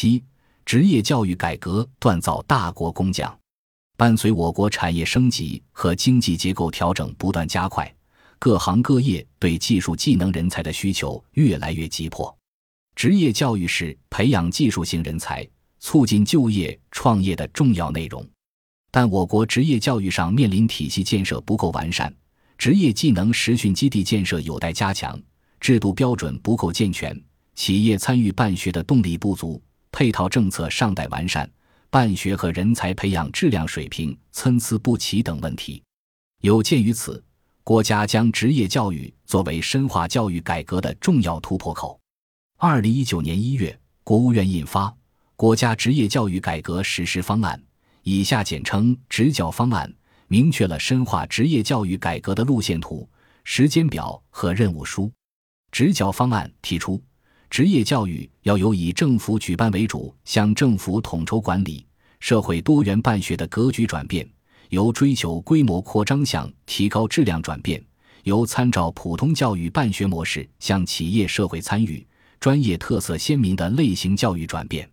七、职业教育改革锻造大国工匠。伴随我国产业升级和经济结构调整不断加快，各行各业对技术技能人才的需求越来越急迫。职业教育是培养技术型人才、促进就业创业的重要内容。但我国职业教育上面临体系建设不够完善，职业技能实训基地建设有待加强，制度标准不够健全。企业参与办学的动力不足，配套政策尚待完善，办学和人才培养质量水平参差不齐等问题。有鉴于此，国家将职业教育作为深化教育改革的重要突破口。二零一九年一月，国务院印发《国家职业教育改革实施方案》，以下简称“职教方案”，明确了深化职业教育改革的路线图、时间表和任务书。职教方案提出。职业教育要由以政府举办为主、向政府统筹管理、社会多元办学的格局转变，由追求规模扩张向提高质量转变，由参照普通教育办学模式向企业社会参与、专业特色鲜明的类型教育转变。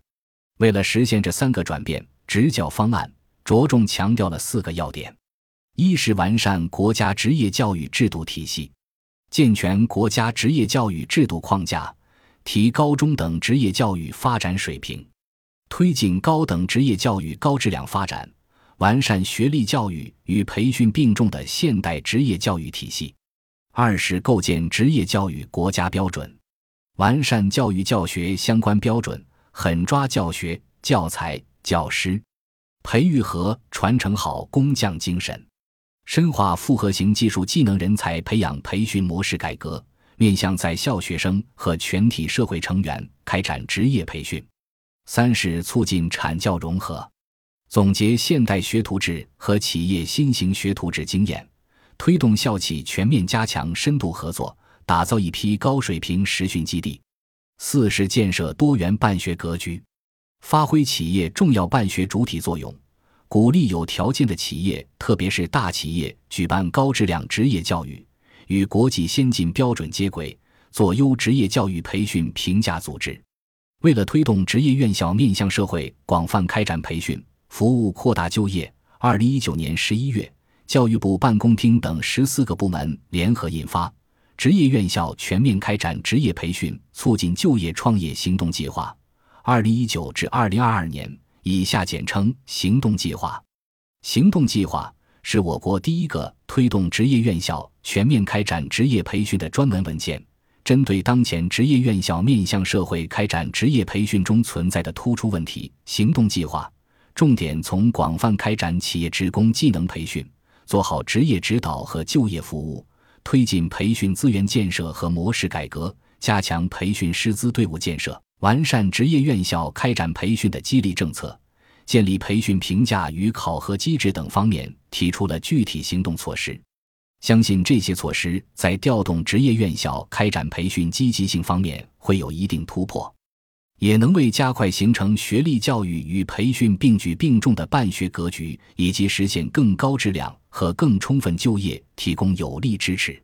为了实现这三个转变，职教方案着重强调了四个要点：一是完善国家职业教育制度体系，健全国家职业教育制度框架。提高中等职业教育发展水平，推进高等职业教育高质量发展，完善学历教育与培训并重的现代职业教育体系。二是构建职业教育国家标准，完善教育教学相关标准，狠抓教学、教材、教师，培育和传承好工匠精神，深化复合型技术技能人才培养培训模式改革。面向在校学生和全体社会成员开展职业培训。三是促进产教融合，总结现代学徒制和企业新型学徒制经验，推动校企全面加强深度合作，打造一批高水平实训基地。四是建设多元办学格局，发挥企业重要办学主体作用，鼓励有条件的企业，特别是大企业，举办高质量职业教育。与国际先进标准接轨，做优职业教育培训评价组织。为了推动职业院校面向社会广泛开展培训服务，扩大就业，二零一九年十一月，教育部办公厅等十四个部门联合印发《职业院校全面开展职业培训促进就业创业行动计划（二零一九至二零二二年），以下简称“行动计划”。行动计划。是我国第一个推动职业院校全面开展职业培训的专门文件。针对当前职业院校面向社会开展职业培训中存在的突出问题，行动计划重点从广泛开展企业职工技能培训，做好职业指导和就业服务，推进培训资源建设和模式改革，加强培训师资队伍建设，完善职业院校开展培训的激励政策。建立培训评价与考核机制等方面提出了具体行动措施，相信这些措施在调动职业院校开展培训积极性方面会有一定突破，也能为加快形成学历教育与培训并举并重的办学格局，以及实现更高质量和更充分就业提供有力支持。